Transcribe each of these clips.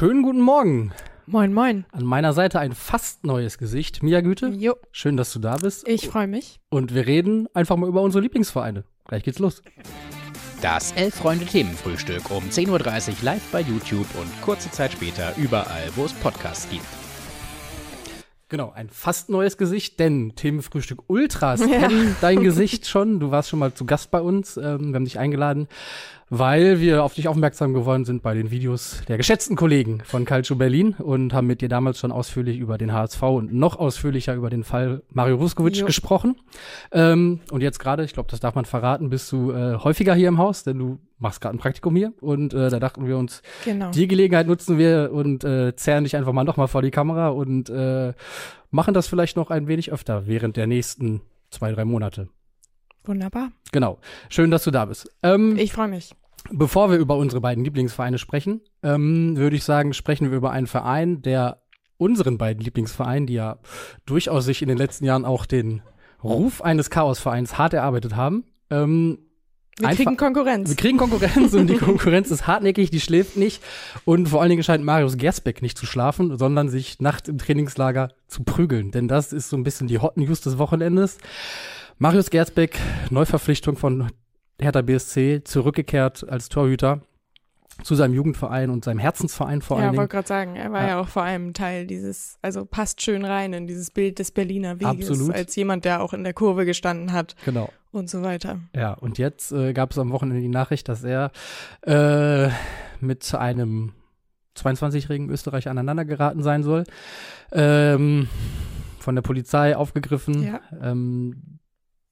Schönen guten Morgen. Moin, moin. An meiner Seite ein fast neues Gesicht. Mia Güte, Jo, schön, dass du da bist. ich freue mich. Und wir reden einfach mal über unsere Lieblingsvereine. Gleich geht's los. Das Elf-Freunde-Themenfrühstück um 10.30 Uhr live bei YouTube und kurze Zeit später überall, wo es Podcasts gibt. Genau, ein fast neues Gesicht, denn Themenfrühstück Ultras Ja. kennen dein Gesicht schon. Du warst schon mal zu Gast bei uns. Ähm, wir haben dich eingeladen, weil wir auf dich aufmerksam geworden sind bei den Videos der geschätzten Kollegen von Calcio Berlin und haben mit dir damals schon ausführlich über den HSV und noch ausführlicher über den Fall Mario Vuskovic Jo. gesprochen. Ähm, und jetzt gerade, ich glaube, das darf man verraten, bist du äh, häufiger hier im Haus, denn du machst gerade ein Praktikum hier. Und äh, da dachten wir uns, Genau. die Gelegenheit nutzen wir und äh, zerren dich einfach mal noch mal vor die Kamera und äh, machen das vielleicht noch ein wenig öfter während der nächsten zwei, drei Monate. Wunderbar. Genau. Schön, dass du da bist. Ähm, Ich freue mich. bevor wir über unsere beiden Lieblingsvereine sprechen, ähm, würde ich sagen, sprechen wir über einen Verein, der unseren beiden Lieblingsvereinen, die ja durchaus sich in den letzten Jahren auch den Ruf eines Chaosvereins hart erarbeitet haben, ähm, Wir Einfach- kriegen Konkurrenz. wir kriegen Konkurrenz und die Konkurrenz ist hartnäckig, die schläft nicht. Und vor allen Dingen scheint Marius Gersbeck nicht zu schlafen, sondern sich nachts im Trainingslager zu prügeln. Denn das ist so ein bisschen die Hot News des Wochenendes. Marius Gersbeck, Neuverpflichtung von Hertha BSC, zurückgekehrt als Torhüter zu seinem Jugendverein und seinem Herzensverein vor ja, allen Dingen. wollte gerade sagen, er war Ja. ja. auch vor allem Teil dieses, also passt schön rein in dieses Bild des Berliner Weges, Absolut. als jemand, der auch in der Kurve gestanden hat Genau. und so weiter. Ja, und jetzt äh, gab es am Wochenende die Nachricht, dass er äh, mit einem 22-jährigen Österreicher aneinander geraten sein soll. Ähm, von der Polizei aufgegriffen. Ja. Ähm,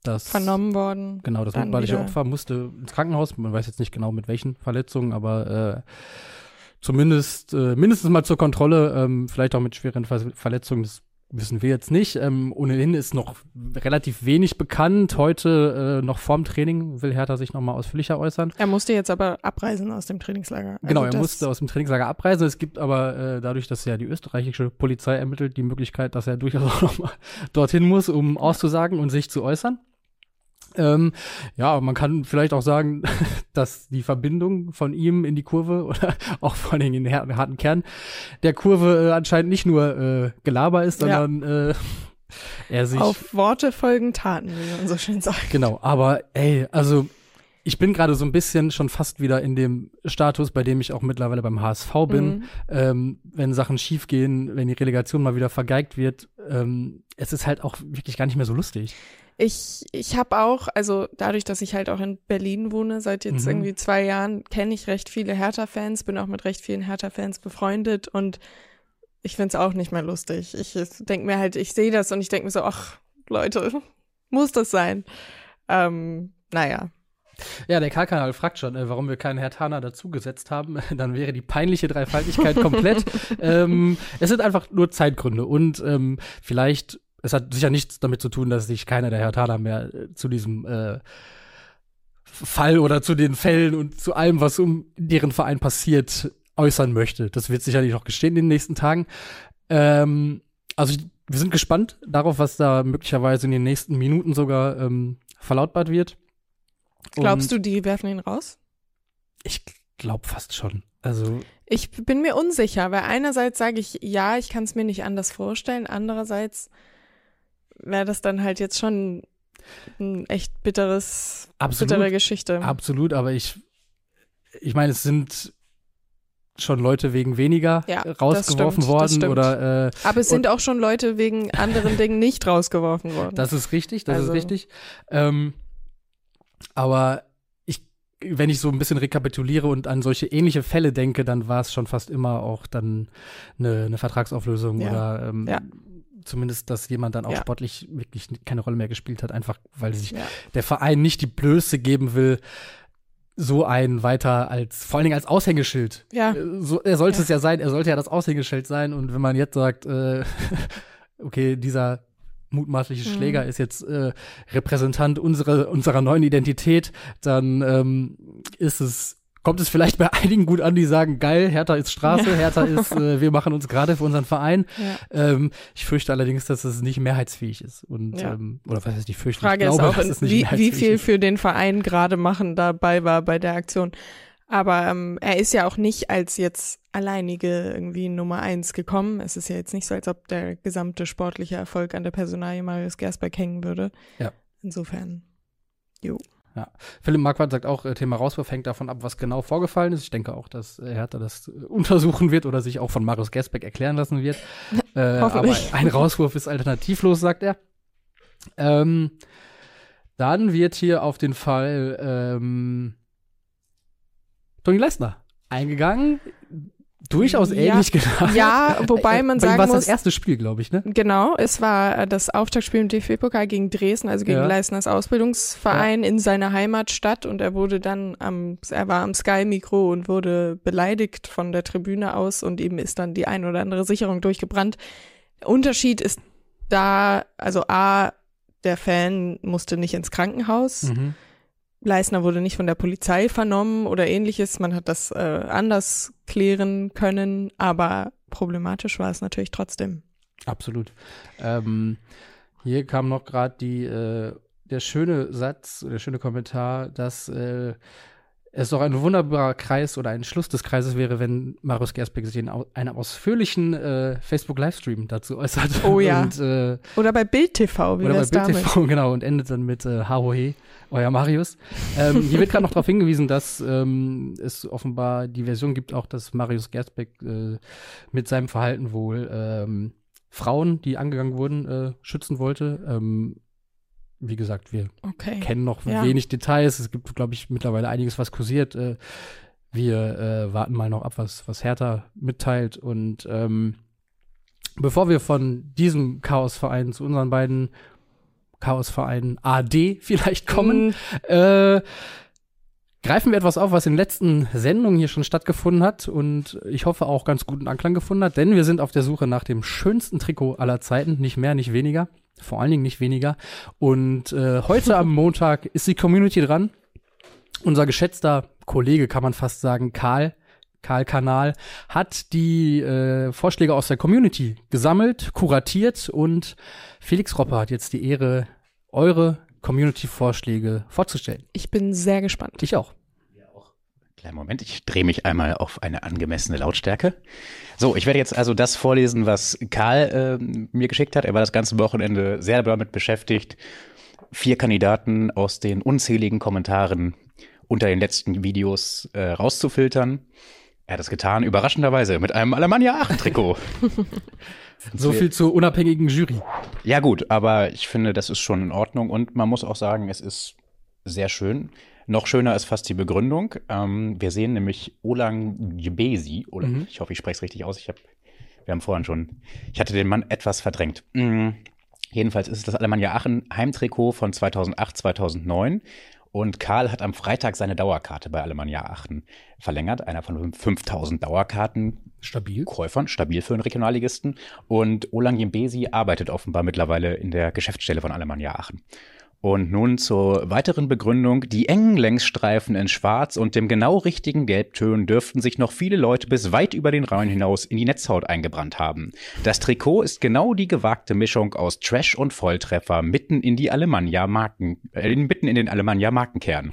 das, Vernommen worden. Genau, das mutmaßliche Opfer musste ins Krankenhaus. Man weiß jetzt nicht genau mit welchen Verletzungen, aber äh, zumindest äh, mindestens mal zur Kontrolle, ähm, vielleicht auch mit schweren Ver Verletzungen, das wissen wir jetzt nicht. Ähm, ohnehin ist noch relativ wenig bekannt. Heute äh, noch vorm Training will Hertha sich nochmal ausführlicher äußern. Er musste jetzt aber abreisen aus dem Trainingslager. Also genau, er musste aus dem Trainingslager abreisen. Es gibt aber äh, dadurch, dass ja die österreichische Polizei ermittelt, die Möglichkeit, dass er durchaus auch nochmal dorthin muss, um auszusagen und sich zu äußern. Ähm, ja, man kann vielleicht auch sagen, dass die Verbindung von ihm in die Kurve oder auch vor allem in den har- harten Kern der Kurve äh, anscheinend nicht nur äh, Gelaber ist, Ja. sondern äh, er sich Auf Worte folgen Taten, wie man so schön sagt. Genau, aber ey, also ich bin gerade so ein bisschen schon fast wieder in dem Status, bei dem ich auch mittlerweile beim HSV bin. Mhm. Ähm, wenn Sachen schiefgehen, wenn die Relegation mal wieder vergeigt wird, ähm, es ist halt auch wirklich gar nicht mehr so lustig. Ich, ich habe auch, also dadurch, dass ich halt auch in Berlin wohne, seit jetzt Mhm. irgendwie zwei Jahren, kenne ich recht viele Hertha-Fans, bin auch mit recht vielen Hertha-Fans befreundet und ich find's auch nicht mehr lustig. Ich denke mir halt, ich sehe das und ich denke mir so, ach, Leute, muss das sein? Ähm, naja. Ja, der Karl-Kanal fragt schon, äh, warum wir keinen Hertaner dazugesetzt haben. Dann wäre die peinliche Dreifaltigkeit komplett. ähm, es sind einfach nur Zeitgründe und ähm, vielleicht, es hat sicher nichts damit zu tun, dass sich keiner der Hertaner mehr äh, zu diesem äh, Fall oder zu den Fällen und zu allem, was um deren Verein passiert, äußern möchte. Das wird sicherlich noch geschehen in den nächsten Tagen. Ähm, also ich, wir sind gespannt darauf, was da möglicherweise in den nächsten Minuten sogar ähm, verlautbart wird. Glaubst du, die werfen ihn raus? Ich glaube fast schon. Also, Ich bin mir unsicher, weil einerseits sage ich, ja, ich kann es mir nicht anders vorstellen, andererseits wäre das dann halt jetzt schon ein echt bitteres, absolut, bittere Geschichte. absolut, aber ich, ich meine, es sind schon Leute wegen weniger Ja, rausgeworfen stimmt, worden oder äh, Aber es sind auch schon Leute wegen anderen Dingen nicht rausgeworfen worden. das ist richtig, das Also- ist richtig. Ähm, aber ich, wenn ich so ein bisschen rekapituliere und an solche ähnliche Fälle denke, dann war es schon fast immer auch dann eine, eine Vertragsauflösung Ja. oder ähm, Ja. Zumindest, dass jemand dann auch Ja. sportlich wirklich keine Rolle mehr gespielt hat, einfach weil sich Ja. der Verein nicht die Blöße geben will, so einen weiter als, vor allen Dingen als Aushängeschild. Ja. Äh, So, er sollte Ja. es ja sein, er sollte ja das Aushängeschild sein und wenn man jetzt sagt, äh, okay, dieser mutmaßliche Mhm. Schläger ist jetzt äh, Repräsentant unserer, unserer neuen Identität, dann ähm, ist es kommt es vielleicht bei einigen gut an, die sagen, geil, Hertha ist Straße, Ja. Hertha ist, äh, wir machen uns gerade für unseren Verein. Ja. Ähm, ich fürchte allerdings, dass es nicht mehrheitsfähig ist. Und, Ja. ähm, oder was heißt, ich fürchte, Frage ich ist glaube, auch, dass es nicht wie, wie viel ist. für den Verein gerade machen dabei war bei der Aktion. Aber ähm, er ist ja auch nicht als jetzt alleinige irgendwie Nummer eins gekommen. Es ist ja jetzt nicht so, als ob der gesamte sportliche Erfolg an der Personalie Marius Gersbeck hängen würde. Ja. Insofern, jo. Ja. Philipp Marquardt sagt auch, äh, Thema Rauswurf hängt davon ab, was genau vorgefallen ist. Ich denke auch, dass äh, Hertha das äh, untersuchen wird oder sich auch von Marius Gersbeck erklären lassen wird. äh, aber ein Rauswurf ist alternativlos, sagt er. Ähm, dann wird hier auf den Fall ähm, Toni Leistner eingegangen. Durchaus Ja. ähnlich gedacht. Ja, wobei Bei man sagen war muss, das erste Spiel, glaube ich, ne? Genau, es war äh, das Auftaktspiel im DFB-Pokal gegen Dresden, also gegen Ja. Leistners Ausbildungsverein in seiner Heimatstadt und er wurde dann am, er war am Sky-Mikro und wurde beleidigt von der Tribüne aus und ihm ist dann die ein oder andere Sicherung durchgebrannt. Unterschied ist da, also A, der Fan musste nicht ins Krankenhaus. Mhm. Leisner wurde nicht von der Polizei vernommen oder ähnliches. Man hat das äh, anders klären können, aber problematisch war es natürlich trotzdem. Absolut. Ähm, hier kam noch gerade äh, der schöne Satz, der schöne Kommentar, dass äh, es doch ein wunderbarer Kreis oder ein Schluss des Kreises wäre, wenn Marius Gersbeck sich in einem ausführlichen äh, Facebook-Livestream dazu äußert. Oh ja. Und, äh, Oder bei Bild TV, wie oder bei damit? Bild TV, genau, und endet dann mit äh, Hahohe, euer Marius. Ähm, hier wird gerade noch darauf hingewiesen, dass ähm, es offenbar die Version gibt, auch dass Marius Gersbeck äh, mit seinem Verhalten wohl ähm, Frauen, die angegangen wurden, äh, schützen wollte. Wie gesagt, wir Okay. kennen noch Ja. wenig Details. Es gibt, glaube ich, mittlerweile einiges, was kursiert. Äh, wir äh, warten mal noch ab, was, was Hertha mitteilt. Und ähm, bevor wir von diesem Chaosverein zu unseren beiden Chaosvereinen AD vielleicht kommen, Mm, äh, greifen wir etwas auf, was in den letzten Sendungen hier schon stattgefunden hat und ich hoffe auch ganz guten Anklang gefunden hat, denn wir sind auf der Suche nach dem schönsten Trikot aller Zeiten, nicht mehr, nicht weniger, vor allen Dingen nicht weniger. Und äh, heute am Montag ist die Community dran. Unser geschätzter Kollege, kann man fast sagen, Karl, Karl Kanal, hat die äh, Vorschläge aus der Community gesammelt, kuratiert und Felix Ropper hat jetzt die Ehre, eure Community-Vorschläge vorzustellen. Ich bin sehr gespannt. Ich auch. Kleinen Moment, ich drehe mich einmal auf eine angemessene Lautstärke. So, ich werde jetzt also das vorlesen, was Karl äh, mir geschickt hat. Er war das ganze Wochenende sehr damit beschäftigt, vier Kandidaten aus den unzähligen Kommentaren unter den letzten Videos äh, rauszufiltern. Er hat es getan, überraschenderweise, mit einem Alemannia Aachen-Trikot. So viel zur unabhängigen Jury. Ja gut, aber ich finde, das ist schon in Ordnung und man muss auch sagen, es ist sehr schön. Noch schöner ist fast die Begründung. Ähm, wir sehen nämlich Olang Jebesi, oder Mhm. ich hoffe, ich spreche es richtig aus. Ich habe, wir haben vorhin schon, ich hatte den Mann etwas verdrängt. Mm, Jedenfalls ist es das Alemannia Aachen Heimtrikot von 2008, 2009. Und Karl hat am Freitag seine Dauerkarte bei Alemannia Aachen verlängert. Einer von 5000 Dauerkarten, Stabil. Käufern, stabil für einen Regionalligisten. Und Olang Jimbesi arbeitet offenbar mittlerweile in der Geschäftsstelle von Alemannia Aachen. Und nun zur weiteren Begründung. Die engen Längsstreifen in Schwarz und dem genau richtigen Gelbtönen dürften sich noch viele Leute bis weit über den Rhein hinaus in die Netzhaut eingebrannt haben. Das Trikot ist genau die gewagte Mischung aus Trash und Volltreffer mitten in die Alemannia Marken, äh, mitten in den Alemannia Markenkern.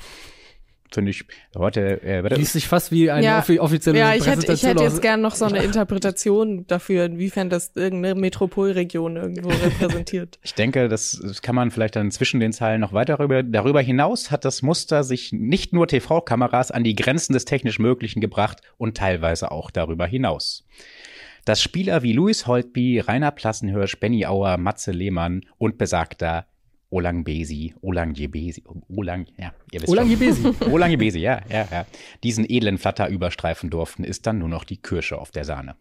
Finde ich heute, äh, wird- Liest sich fast wie eine Ja. offi offizielle Ja, ich hätte, ich hätte jetzt gern noch so eine Interpretation dafür, inwiefern das irgendeine Metropolregion irgendwo repräsentiert. Ich denke, das, das kann man vielleicht dann zwischen den Zeilen noch weiter darüber. Darüber hinaus hat das Muster sich nicht nur TV-Kameras an die Grenzen des technisch Möglichen gebracht und teilweise auch darüber hinaus. Dass Spieler wie Luis Holtby, Rainer Plassenhirsch, Benny Auer, Matze Lehmann und besagter Olang Besi, Olang Jebesi, Olang, ja, ihr wisst Olang. Jebesi. Olang Jebesi, ja, ja, ja. Diesen edlen Flatter überstreifen durften, ist dann nur noch die Kirsche auf der Sahne.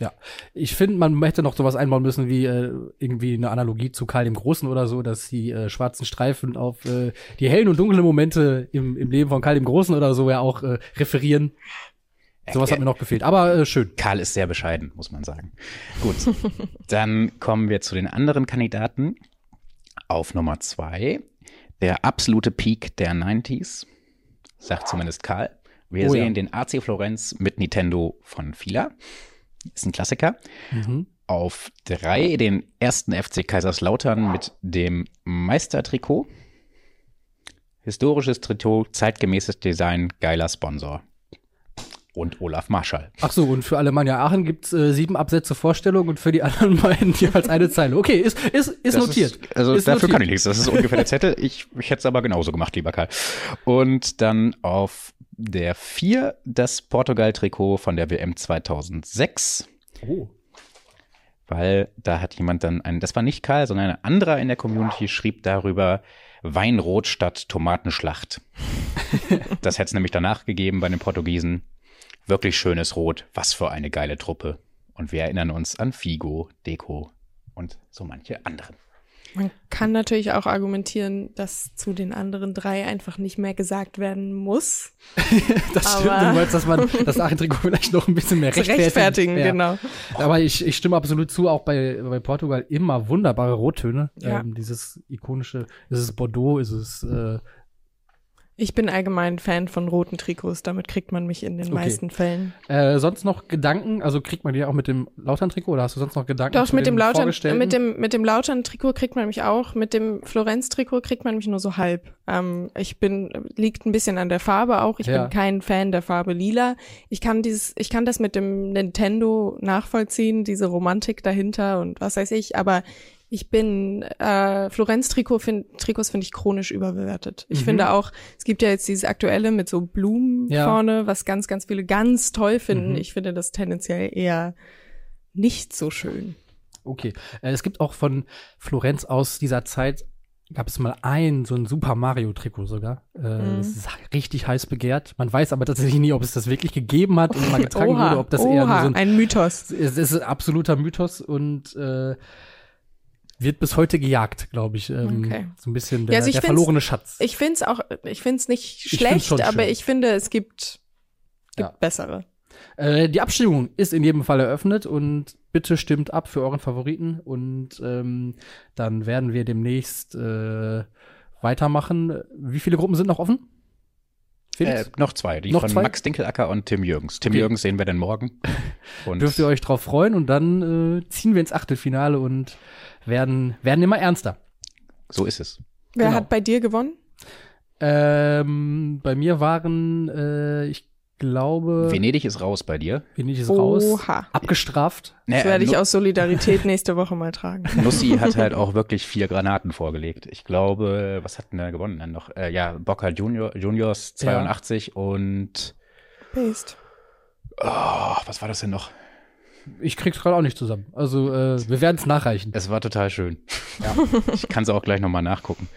Ja, ich finde, man hätte noch sowas einbauen müssen wie äh, irgendwie eine Analogie zu Karl dem Großen oder so, dass die äh, schwarzen Streifen auf äh, die hellen und dunklen Momente im, im Leben von Karl dem Großen oder so ja auch äh, referieren. Sowas hat mir noch gefehlt, aber äh, schön. Karl ist sehr bescheiden, muss man sagen. Gut, dann kommen wir zu den anderen Kandidaten. Auf Nummer zwei, der absolute Peak der 90s, sagt zumindest Karl. Wir Oh ja. sehen den AC Florenz mit Nintendo von Fila. Ist ein Klassiker. Mhm. Auf drei den ersten FC Kaiserslautern mit dem Meistertrikot. Historisches Trikot, zeitgemäßes Design, geiler Sponsor. Und Olaf Marschall. Ach so, und für Alemannia Aachen gibt's äh, sieben Absätze Vorstellung und für die anderen beiden jeweils eine Zeile. Okay, ist, ist, ist Das notiert. Ist, also Ist dafür notiert. kann ich nichts. Das ist ungefähr der Zettel. Ich, ich hätte es aber genauso gemacht, lieber Karl. Und dann auf der 4 das Portugal-Trikot von der WM 2006. Oh. Weil da hat jemand dann ein, das war nicht Karl, sondern ein anderer in der Community schrieb darüber Weinrot statt Tomatenschlacht. das hätte es nämlich danach gegeben bei den Portugiesen. Wirklich schönes Rot. Was für eine geile Truppe. Und wir erinnern uns an Figo, Deco und so manche anderen. Man kann natürlich auch argumentieren, dass zu den anderen drei einfach nicht mehr gesagt werden muss. Das stimmt. Aber- Du meinst, dass man das Aachen-Trikot vielleicht noch ein bisschen mehr Zu rechtfertigen. rechtfertigen, Ja. genau. Aber ich, ich stimme absolut zu, auch bei, bei Portugal immer wunderbare Rottöne. Ja. Ähm, dieses ikonische, ist es Bordeaux, ist es äh, Ich bin allgemein Fan von roten Trikots, damit kriegt man mich in den Okay. meisten Fällen. äh, sonst noch Gedanken, also kriegt man die auch mit dem Lautern-Trikot oder hast du sonst noch Gedanken? Doch, mit dem Lautern, mit dem, mit dem Lautern-Trikot kriegt man mich auch. Mit dem Florenz-Trikot kriegt man mich nur so halb. Ähm, ich bin, liegt ein bisschen an der Farbe auch. Ich Ja. bin kein Fan der Farbe lila. Ich kann dieses, ich kann das mit dem Nintendo nachvollziehen, diese Romantik dahinter und was weiß ich, aber ich bin, äh, Florenz-Trikot find, Trikots finde ich chronisch überbewertet. Ich Mhm. finde auch, es gibt ja jetzt dieses aktuelle mit so Blumen Ja. vorne, was ganz, ganz viele ganz toll finden. Mhm. Ich finde das tendenziell eher nicht so schön. Okay. Äh, es gibt auch von Florenz aus dieser Zeit gab es mal ein, so ein Super Mario-Trikot sogar. Äh, Mhm. Das ist richtig heiß begehrt. Man weiß aber tatsächlich nie, ob es das wirklich gegeben hat und mal getragen Oha, wurde, ob das eher oha, so ein ein Mythos. es ist ein absoluter Mythos und äh, wird bis heute gejagt, glaube ich. Ähm, Okay. So ein bisschen der, Ja, also der verlorene Schatz. Ich finde es auch, ich finde es nicht Ich schlecht, aber schön. ich finde, es gibt, gibt Ja. bessere. Äh, die Abstimmung ist in jedem Fall eröffnet und bitte stimmt ab für euren Favoriten und ähm, dann werden wir demnächst äh, weitermachen. Wie viele Gruppen sind noch offen? Felix? Äh, noch zwei, die Noch von zwei? Max Dinkelacker und Tim Jürgens. Tim Okay. Jürgens sehen wir dann morgen. Und Dürft ihr euch drauf freuen und dann äh, ziehen wir ins Achtelfinale und werden, werden immer ernster. so ist es. Wer Genau. hat bei dir gewonnen? Ähm, bei mir waren, äh, ich glaube, Venedig ist raus bei dir. Venedig ist raus, Oha. abgestraft. Das Naja, werde ich aus Solidarität nächste Woche mal tragen. Nussi hat halt auch wirklich vier Granaten vorgelegt. Ich glaube, was hat denn er gewonnen dann noch? Äh, ja, Boca Junior, Juniors 82 und Based. oh, was war das denn noch? Ich krieg's gerade auch nicht zusammen. Also äh, wir werden es nachreichen. Es war total schön. Ja. ich kann es auch gleich nochmal nachgucken.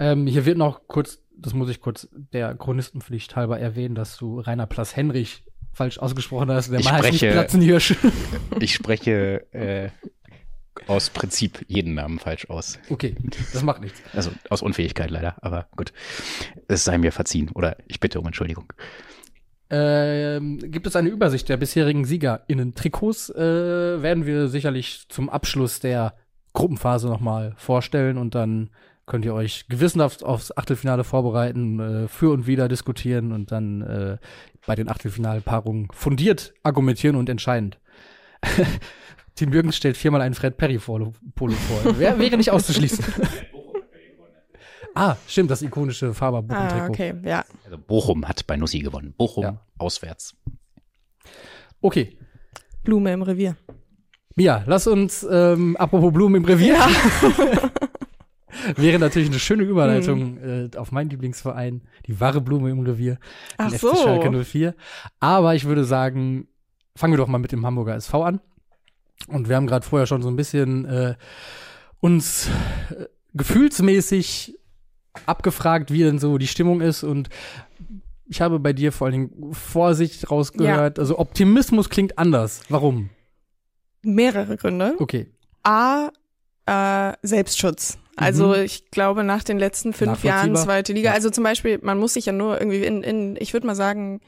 Ähm, hier wird noch kurz, das muss ich kurz der Chronistenpflicht halber erwähnen, dass du Rainer Plas Henrich falsch ausgesprochen hast. Der Ich Mann heißt nicht spreche- Platzenhirsch. Ich spreche äh, aus Prinzip jeden Namen falsch aus. okay, das macht nichts. Also aus Unfähigkeit leider, aber gut. Es sei mir verziehen oder ich bitte um Entschuldigung. Ähm, gibt es eine Übersicht der bisherigen SiegerInnen? Trikots äh, werden wir sicherlich zum Abschluss der Gruppenphase nochmal vorstellen und dann könnt ihr euch gewissenhaft aufs Achtelfinale vorbereiten, äh, für und wieder diskutieren und dann äh, bei den Achtelfinalpaarungen fundiert argumentieren und entscheidend. Tim Jürgens stellt viermal einen Fred Perry Polo Polo vor. Wär, wäre nicht auszuschließen. ah, stimmt, das ikonische Faber Bochum Ah, okay, ja. Also Bochum hat bei Nussi gewonnen. Bochum Ja. auswärts. Okay, Blume im Revier. Mia, lass uns, ähm, apropos Blumen im Revier, wäre natürlich eine schöne Überleitung Mhm. äh, auf meinen Lieblingsverein, die wahre Blume im Revier, Ach den so. FC Schalke 04. Aber ich würde sagen, fangen wir doch mal mit dem Hamburger SV an. Und wir haben gerade vorher schon so ein bisschen äh, uns äh, gefühlsmäßig abgefragt, wie denn so die Stimmung ist und ich habe bei dir vor allen Dingen Vorsicht rausgehört. Also Optimismus klingt anders. Warum? Mehrere Gründe. Okay. A, äh, Selbstschutz. Also Mhm. ich glaube, nach den letzten fünf Jahren zweite Liga, also zum Beispiel, man muss sich ja nur irgendwie in, in ich würde mal sagen,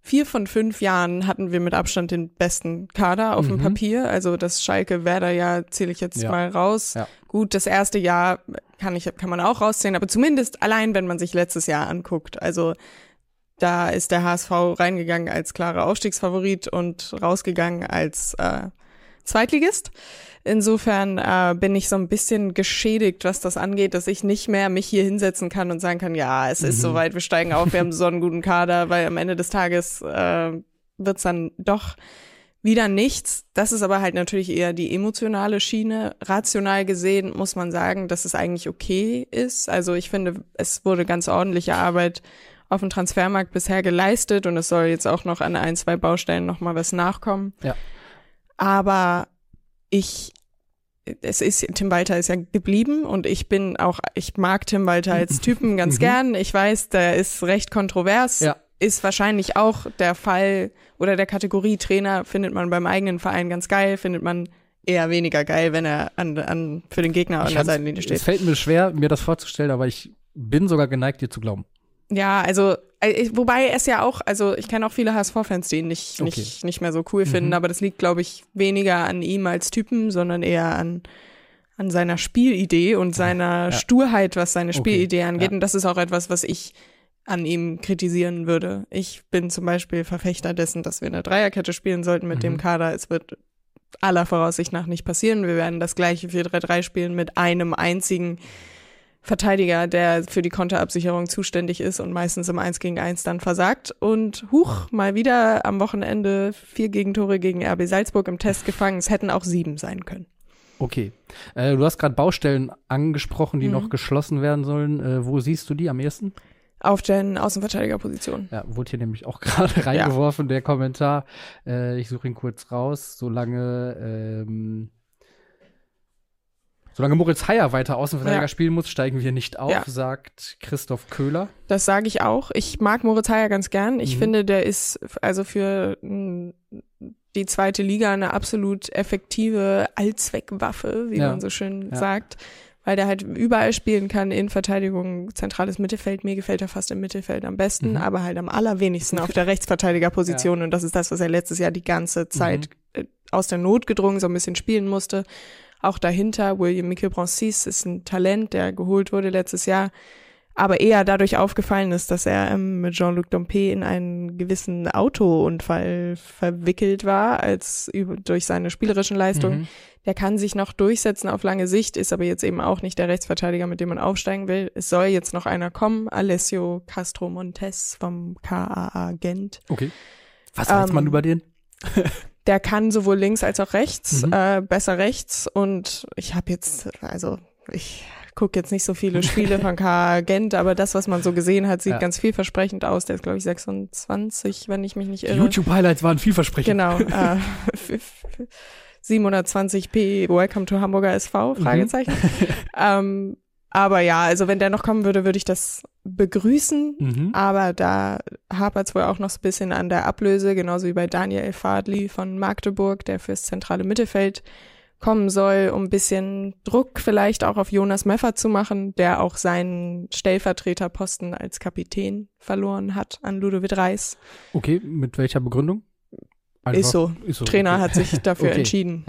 vier von fünf Jahren hatten wir mit Abstand den besten Kader auf dem Mhm. Papier. Also das Schalke Werder Jahr zähle ich jetzt Ja. mal raus. Ja. Gut, das erste Jahr kann ich kann man auch rauszählen, aber zumindest allein, wenn man sich letztes Jahr anguckt. Also da ist der HSV reingegangen als klarer Aufstiegsfavorit und rausgegangen als äh, Zweitligist. Insofern äh, bin ich so ein bisschen geschädigt, was das angeht, dass ich nicht mehr mich hier hinsetzen kann und sagen kann, ja, es ist Mhm. soweit, wir steigen auf, wir haben so einen guten Kader, weil am Ende des Tages äh, wird's dann doch wieder nichts. Das ist aber halt natürlich eher die emotionale Schiene. Rational gesehen muss man sagen, dass es eigentlich okay ist. Also ich finde, es wurde ganz ordentliche Arbeit auf dem Transfermarkt bisher geleistet und es soll jetzt auch noch an ein, zwei Baustellen noch mal was nachkommen. Ja. Aber ich es ist, Tim Walter ist ja geblieben und ich bin auch, ich mag Tim Walter als Typen ganz Mhm. gern. Ich weiß, der ist recht kontrovers. Ja. Ist wahrscheinlich auch der Fall oder der Kategorie Trainer findet man beim eigenen Verein ganz geil, findet man eher weniger geil, wenn er an, an, für den Gegner an Ich der kann's- Seitenlinie Es steht. fällt mir schwer, mir das vorzustellen, aber ich bin sogar geneigt, dir zu glauben. Ja, also, wobei es ja auch, also ich kenne auch viele HSV-Fans, die ihn nicht, Okay. nicht, nicht mehr so cool finden, Mhm. aber das liegt, glaube ich, weniger an ihm als Typen, sondern eher an, an seiner Spielidee und seiner Ja. Sturheit, was seine Okay, Spielidee angeht. ja. Und das ist auch etwas, was ich an ihm kritisieren würde. Ich bin zum Beispiel Verfechter dessen, dass wir eine Dreierkette spielen sollten mit Mhm. dem Kader. Es wird aller Voraussicht nach nicht passieren. Wir werden das gleiche 4-3-3 spielen mit einem einzigen Verteidiger, der für die Konterabsicherung zuständig ist und meistens im 1 gegen 1 dann versagt. Und huch, mal wieder am Wochenende vier Gegentore gegen RB Salzburg im Test gefangen. Es hätten auch sieben sein können. Okay. Äh, du hast gerade Baustellen angesprochen, die Mhm. noch geschlossen werden sollen. Äh, wo siehst du die am ehesten? Auf den Außenverteidigerpositionen. Ja, wurde hier nämlich auch gerade reingeworfen, der Kommentar. Äh, ich suche ihn kurz raus. Solange, ähm, solange Moritz Heyer weiter Außenverteidiger Ja. spielen muss, steigen wir nicht auf, Ja. sagt Christoph Köhler. Das sage ich auch. Ich mag Moritz Heyer ganz gern. Ich Mhm. finde, der ist also für mh, die zweite Liga eine absolut effektive Allzweckwaffe, wie Ja. man so schön sagt. Weil der halt überall spielen kann, in Verteidigung, zentrales Mittelfeld. Mir gefällt er fast im Mittelfeld am besten, Mhm. aber halt am allerwenigsten auf der Rechtsverteidigerposition. Und das ist das, was er letztes Jahr die ganze Zeit Mhm. aus der Not gedrungen so ein bisschen spielen musste. Auch dahinter, William Michael Broncis ist ein Talent, der geholt wurde letztes Jahr, aber eher dadurch aufgefallen ist, dass er ähm, mit Jean-Luc Dompe in einen gewissen Autounfall verwickelt war, als über, durch seine spielerischen Leistungen. Mhm. Der kann sich noch durchsetzen auf lange Sicht, ist aber jetzt eben auch nicht der Rechtsverteidiger, mit dem man aufsteigen will. Es soll jetzt noch einer kommen, Alessio Castro Montes vom KAA Gent. Okay. Was weiß Ähm, man über den? Der kann sowohl links als auch rechts, Mhm. äh, besser rechts. Und ich habe jetzt, also ich gucke jetzt nicht so viele Spiele von Gent, aber das, was man so gesehen hat, sieht Ja. ganz vielversprechend aus. Der ist, glaube ich, 26, wenn ich mich nicht irre. YouTube-Highlights waren vielversprechend. Genau. Äh, 720p Welcome to Hamburger SV? Mhm. Fragezeichen. ähm, aber ja, also wenn der noch kommen würde, würde ich das begrüßen. Mhm. Aber da hapert es wohl auch noch so ein bisschen an der Ablöse, genauso wie bei Daniel Fadli von Magdeburg, der fürs zentrale Mittelfeld kommen soll, um ein bisschen Druck vielleicht auch auf Jonas Meffert zu machen, der auch seinen Stellvertreterposten als Kapitän verloren hat an Ludovic Reis. Okay, mit welcher Begründung? Ist so. Ist so. Trainer okay. hat sich dafür Okay. entschieden.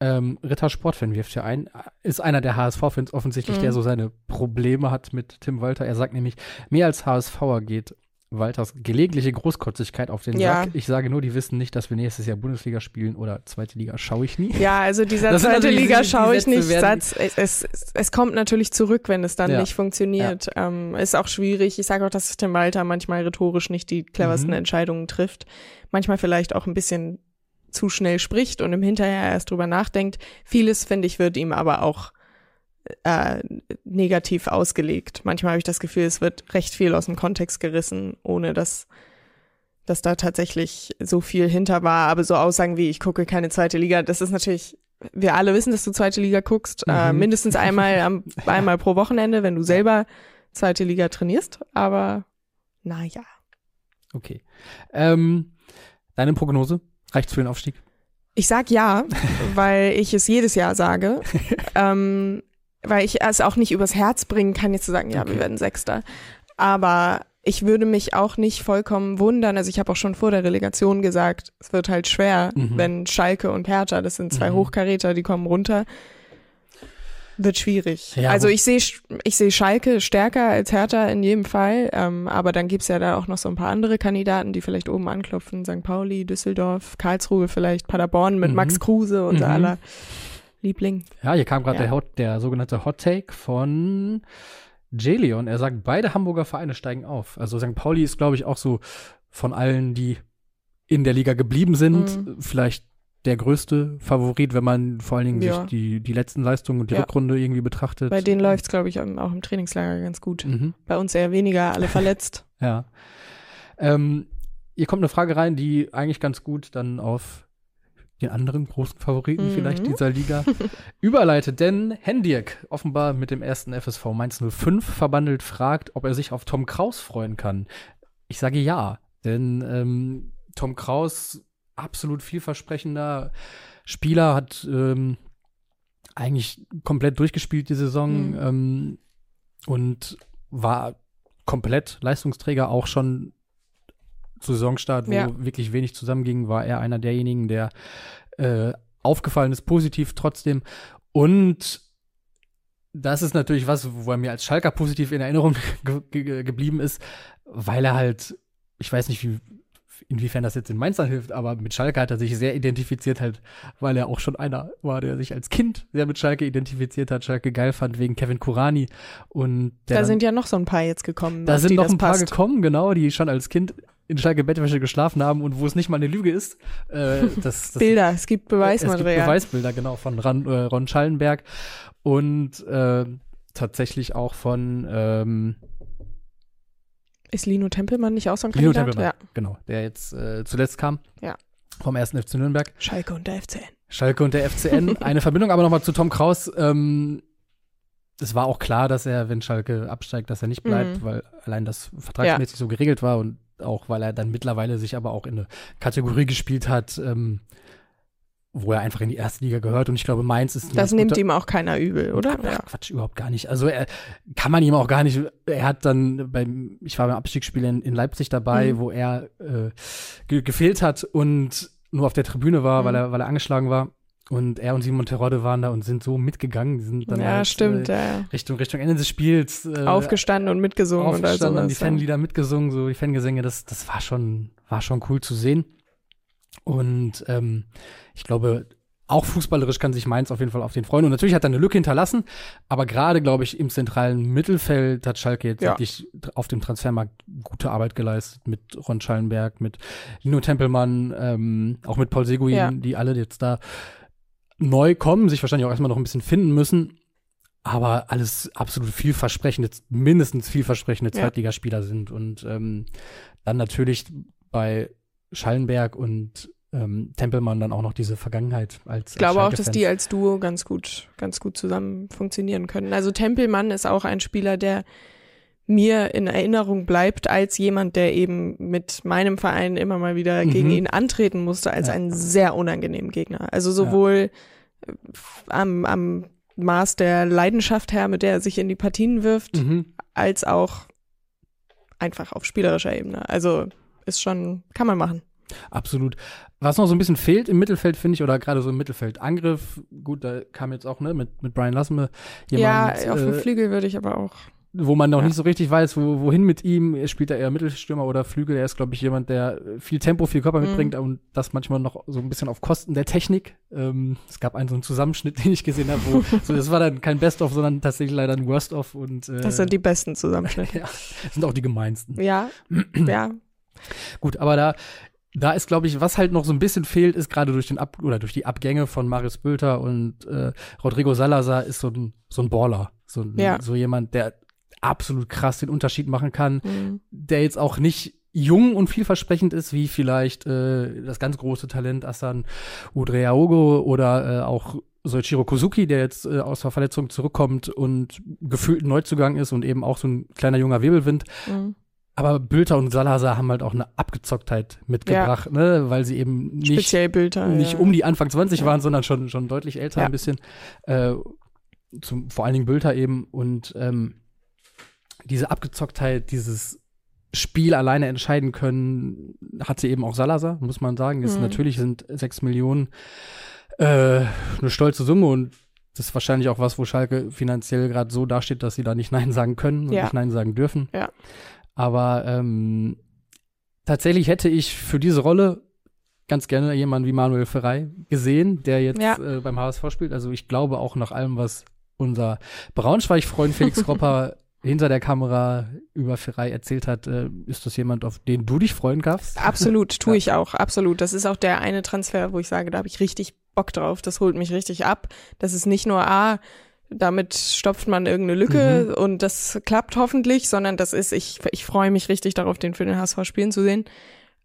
Ähm, Ritter Sportfan wirft hier ein, ist einer der HSV-Fans offensichtlich, Mhm. der so seine Probleme hat mit Tim Walter. Er sagt nämlich, mehr als HSVer geht Walters gelegentliche Großkotzigkeit auf den Ja. Sack. Ich sage nur, die wissen nicht, dass wir nächstes Jahr Bundesliga spielen oder zweite Liga schaue ich nie. Ja, also dieser Das zweite Liga schaue ich nicht. Satz, es, es, es kommt natürlich zurück, wenn es dann Ja. nicht funktioniert. Ähm, ist auch schwierig. Ich sage auch, dass Tim Walter manchmal rhetorisch nicht die cleversten Mhm. Entscheidungen trifft. Manchmal vielleicht auch ein bisschen zu schnell spricht und im Hinterher erst drüber nachdenkt. Vieles, finde ich, wird ihm aber auch äh, negativ ausgelegt. Manchmal habe ich das Gefühl, es wird recht viel aus dem Kontext gerissen, ohne dass dass da tatsächlich so viel hinter war. Aber so Aussagen wie, ich gucke keine zweite Liga, das ist natürlich, wir alle wissen, dass du zweite Liga guckst, äh, Mhm. mindestens einmal, am, einmal pro Wochenende, wenn du selber zweite Liga trainierst. Aber naja. Okay. Ähm, deine Prognose? Reicht's für den Aufstieg? Ich sag ja, weil ich es jedes Jahr sage. ähm, weil ich es auch nicht übers Herz bringen kann, jetzt zu sagen, ja, Okay. wir werden Sechster. Aber ich würde mich auch nicht vollkommen wundern. Also ich habe auch schon vor der Relegation gesagt, es wird halt schwer, Mhm. wenn Schalke und Hertha, das sind zwei Mhm. Hochkaräter, die kommen runter. Wird schwierig. Ja, also ich sehe ich sehe Schalke stärker als Hertha in jedem Fall, ähm, aber dann gibt's ja da auch noch so ein paar andere Kandidaten, die vielleicht oben anklopfen. St. Pauli, Düsseldorf, Karlsruhe vielleicht, Paderborn mit Mhm. Max Kruse, unser Mhm. aller Liebling. Ja, hier kam gerade Ja. der, Hot, der sogenannte Hot Take von Jelion. Er sagt, beide Hamburger Vereine steigen auf. Also St. Pauli ist, glaube ich, auch so von allen, die in der Liga geblieben sind, Mhm. vielleicht der größte Favorit, wenn man vor allen Dingen Ja. sich die, die letzten Leistungen und die Ja. Rückrunde irgendwie betrachtet. Bei denen läuft's, glaube ich, auch im Trainingslager ganz gut. Mhm. Bei uns eher weniger, alle verletzt. Ja. Ähm, hier kommt eine Frage rein, die eigentlich ganz gut dann auf den anderen großen Favoriten Mhm. vielleicht dieser Liga überleitet. Denn Hendirk, offenbar mit dem ersten FSV Mainz 05 verbandelt, fragt, ob er sich auf Tom Kraus freuen kann. Ich sage ja, denn ähm, Tom Kraus, absolut vielversprechender Spieler, hat ähm, eigentlich komplett durchgespielt die Saison Mhm. ähm, und war komplett Leistungsträger, auch schon zu Saisonstart, wo Ja. wirklich wenig zusammenging, war er einer derjenigen, der äh, aufgefallen ist, positiv trotzdem. Und das ist natürlich was, wo er mir als Schalker positiv in Erinnerung ge ge geblieben ist, weil er halt, ich weiß nicht, wie, inwiefern das jetzt in Mainz dann hilft, aber mit Schalke hat er sich sehr identifiziert halt, weil er auch schon einer war, der sich als Kind sehr mit Schalke identifiziert hat, Schalke geil fand wegen Kevin Kurani und der Da dann- sind ja noch so ein paar jetzt gekommen. da sind noch ein paar passt. gekommen, genau, die schon als Kind in Schalke Bettwäsche geschlafen haben und wo es nicht mal eine Lüge ist. Äh, das, das, Bilder, es gibt Es gibt Beweismaterial. Beweisbilder, genau, von Ran, äh, Ron Schallenberg und äh, tatsächlich auch von ähm, Ist Lino Tempelmann nicht auch so ein Lino Kandidat? Tempelmann, Ja. genau, der jetzt äh, zuletzt kam. Ja. Vom ersten FC Nürnberg. Schalke und der FCN. Schalke und der FCN. Eine Verbindung aber nochmal zu Tom Kraus. Ähm, es war auch klar, dass er, wenn Schalke absteigt, dass er nicht bleibt, Mhm. weil allein das vertragsmäßig so geregelt war und auch, weil er dann mittlerweile sich aber auch in eine Kategorie gespielt hat, ähm, wo er einfach in die erste Liga gehört. Und ich glaube, Mainz ist Das nimmt ihm auch keiner übel, oder? Ach, Quatsch, überhaupt gar nicht. Also er kann man ihm auch gar nicht. Er hat dann beim, ich war beim Abstiegsspiel in, in Leipzig dabei, Mhm. wo er äh, ge gefehlt hat und nur auf der Tribüne war, Mhm. weil er, weil er angeschlagen war. Und er und Simon Terodde waren da und sind so mitgegangen. Die sind dann ja, halt, stimmt, Äh, ja. Richtung, Richtung Ende des Spiels. Äh, Aufgestanden und mitgesungen und aufgestanden, haben die sowas. ja. Fanlieder mitgesungen, so die Fangesänge, das, das war schon, war schon cool zu sehen. Und ähm, ich glaube, auch fußballerisch kann sich Mainz auf jeden Fall auf den freuen. Und natürlich hat er eine Lücke hinterlassen, aber gerade, glaube ich, im zentralen Mittelfeld hat Schalke jetzt Ja. wirklich auf dem Transfermarkt gute Arbeit geleistet mit Ron Schallenberg, mit Lino Tempelmann, ähm, auch mit Paul Seguin, Ja. die alle jetzt da neu kommen, sich wahrscheinlich auch erstmal noch ein bisschen finden müssen. Aber alles absolut vielversprechende, mindestens vielversprechende Ja. Zweitligaspieler sind. Und ähm, dann natürlich bei Schallenberg und ähm, Tempelmann dann auch noch diese Vergangenheit als Ich glaube auch, als dass die als Duo ganz gut, ganz gut zusammen funktionieren können. Also Tempelmann ist auch ein Spieler, der mir in Erinnerung bleibt als jemand, der eben mit meinem Verein immer mal wieder Mhm. gegen ihn antreten musste, als Ja. einen sehr unangenehmen Gegner. Also sowohl äh, am, am Maß der Leidenschaft her, mit der er sich in die Partien wirft, Mhm. als auch einfach auf spielerischer Ebene. Also ist schon, kann man machen. Absolut. Was noch so ein bisschen fehlt im Mittelfeld, finde ich, oder gerade so im Mittelfeldangriff, gut, da kam jetzt auch, ne, mit, mit Brian Lassme jemand, ja, auf dem äh, Flügel würde ich aber auch. wo man noch Ja. nicht so richtig weiß, wo, wohin mit ihm. Er spielt da eher Mittelstürmer oder Flügel. Er ist, glaube ich, jemand, der viel Tempo, viel Körper Mhm. mitbringt und das manchmal noch so ein bisschen auf Kosten der Technik. Ähm, es gab einen so einen Zusammenschnitt, den ich gesehen habe, wo so, das war dann kein Best-of, sondern tatsächlich leider ein Worst-of und äh, Das sind die besten Zusammenschnitte. ja, sind auch die gemeinsten. Ja, ja. Gut, aber da, da ist, glaube ich, was halt noch so ein bisschen fehlt, ist gerade durch den Ab oder durch die Abgänge von Marius Bülter und äh, Rodrigo Salazar ist so ein, so ein Baller. So, ein, Ja. so jemand, der absolut krass den Unterschied machen kann, Mhm. der jetzt auch nicht jung und vielversprechend ist, wie vielleicht äh, das ganz große Talent Asan Udreaogo oder äh, auch Soichiro Kozuki, der jetzt äh, aus der Verletzung zurückkommt und gefühlt ein Neuzugang ist und eben auch so ein kleiner junger Wirbelwind. Mhm. Aber Bülter und Salazar haben halt auch eine Abgezocktheit mitgebracht, ne, weil sie eben nicht, Speziell Bilder. nicht ja. um die Anfang 20 Ja. waren, sondern schon, schon deutlich älter Ja. ein bisschen. Äh, zum, vor allen Dingen Bülter eben und ähm, diese Abgezocktheit, dieses Spiel alleine entscheiden können, hatte eben auch Salazar, muss man sagen. Jetzt Mhm. natürlich sind sechs Millionen äh, eine stolze Summe und das ist wahrscheinlich auch was, wo Schalke finanziell gerade so dasteht, dass sie da nicht Nein sagen können und Ja. nicht Nein sagen dürfen. Ja. Aber ähm, tatsächlich hätte ich für diese Rolle ganz gerne jemanden wie Manuel Ferrei gesehen, der jetzt Ja. äh, beim HSV spielt. Also ich glaube auch nach allem, was unser Braunschweig-Freund Felix Kropper hinter der Kamera über Ferrei erzählt hat, äh, ist das jemand, auf den du dich freuen darfst? Absolut, tue ich auch, absolut. Das ist auch der eine Transfer, wo ich sage, da habe ich richtig Bock drauf. Das holt mich richtig ab. Das ist nicht nur, ah, damit stopft man irgendeine Lücke mhm. und das klappt hoffentlich, sondern das ist, ich, ich freue mich richtig darauf, den für den HSV spielen zu sehen.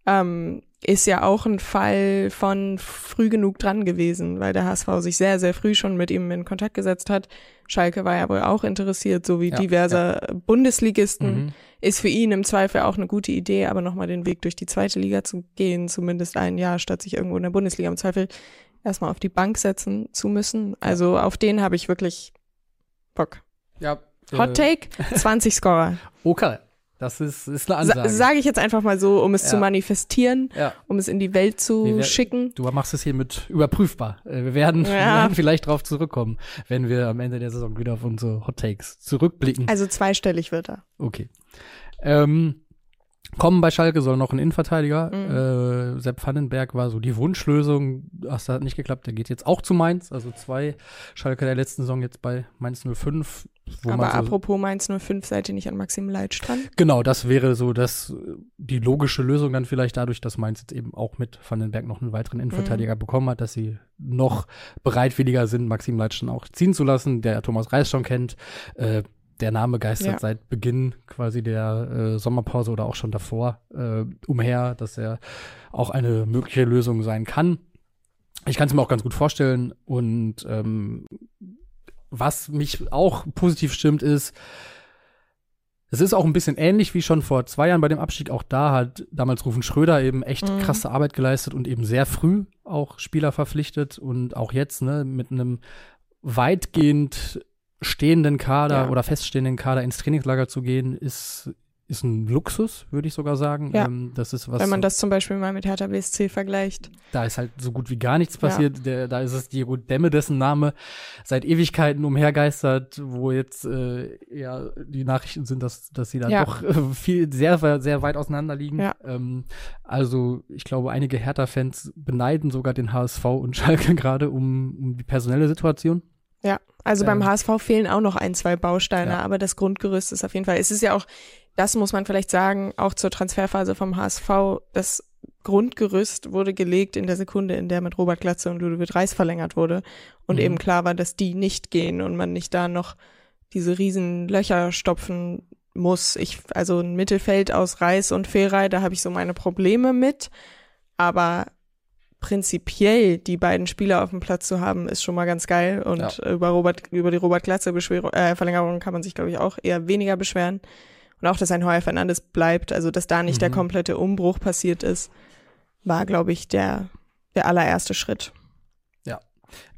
Ähm, ist ja auch ein Fall von früh genug dran gewesen, weil der HSV sich sehr, sehr früh schon mit ihm in Kontakt gesetzt hat. Schalke war ja wohl auch interessiert, so wie ja, diverse ja. Bundesligisten. Mhm. Ist für ihn im Zweifel auch eine gute Idee, aber nochmal den Weg durch die zweite Liga zu gehen, zumindest ein Jahr, statt sich irgendwo in der Bundesliga im Zweifel erstmal auf die Bank setzen zu müssen. Also auf den habe ich wirklich Bock. Ja. Hot äh, Take, 20 Scorer. Okay. Das ist, ist eine Ansage. Sa Sage ich jetzt einfach mal so, um es ja. zu manifestieren, ja. um es in die Welt zu wir, schicken. Du machst es hiermit überprüfbar. Äh, wir werden, ja. wir werden vielleicht drauf zurückkommen, wenn wir am Ende der Saison wieder auf unsere Hot Takes zurückblicken. Also zweistellig wird er. Okay. Ähm, Kommen bei Schalke soll noch ein Innenverteidiger. Mhm. Äh, Sepp Vandenberg war so die Wunschlösung. Das hat nicht geklappt. Der geht jetzt auch zu Mainz. Also zwei Schalke der letzten Saison jetzt bei Mainz 05. Aber so apropos Mainz 05, seid ihr nicht an Maxim Leitsch dran? Genau, das wäre so das, die logische Lösung dann vielleicht dadurch, dass Mainz jetzt eben auch mit Vandenberg noch einen weiteren Innenverteidiger mhm. bekommen hat, dass sie noch bereitwilliger sind, Maxim Leitsch dann auch ziehen zu lassen, der Thomas Reis schon kennt. Äh, der Name geistert ja. seit Beginn quasi der äh, Sommerpause oder auch schon davor äh, umher, dass er auch eine mögliche Lösung sein kann. Ich kann es mir auch ganz gut vorstellen. Und ähm, was mich auch positiv stimmt, ist, es ist auch ein bisschen ähnlich wie schon vor zwei Jahren bei dem Abstieg. Auch da hat damals Rufen Schröder eben echt mhm. krasse Arbeit geleistet und eben sehr früh auch Spieler verpflichtet. Und auch jetzt ne, mit einem weitgehend stehenden Kader ja. oder feststehenden Kader ins Trainingslager zu gehen, ist, ist ein Luxus, würde ich sogar sagen. Ja. Ähm, das ist was. Wenn man das zum Beispiel mal mit Hertha BSC vergleicht. Da ist halt so gut wie gar nichts passiert. Ja. Der, da ist es Diego Demme, dessen Name seit Ewigkeiten umhergeistert, wo jetzt äh, ja die Nachrichten sind, dass, dass sie da ja. doch äh, viel, sehr, sehr weit auseinander liegen. Ja. Ähm, also ich glaube, einige Hertha-Fans beneiden sogar den HSV und Schalke gerade um, um die personelle Situation. Ja, also ähm, beim HSV fehlen auch noch ein, zwei Bausteine, ja. aber das Grundgerüst ist auf jeden Fall, es ist ja auch, das muss man vielleicht sagen, auch zur Transferphase vom HSV, das Grundgerüst wurde gelegt in der Sekunde, in der mit Robert Glatze und Ludovic Reis verlängert wurde und mhm. eben klar war, dass die nicht gehen und man nicht da noch diese riesen Löcher stopfen muss. Ich, also ein Mittelfeld aus Reis und Ferrei, da habe ich so meine Probleme mit, aber prinzipiell die beiden Spieler auf dem Platz zu haben, ist schon mal ganz geil. Und ja. über Robert, über die Robert Glatze äh, Verlängerung kann man sich, glaube ich, auch eher weniger beschweren. Und auch, dass ein Heuer Fernandes bleibt, also dass da nicht mhm. der komplette Umbruch passiert ist, war, glaube ich, der, der allererste Schritt. Ja.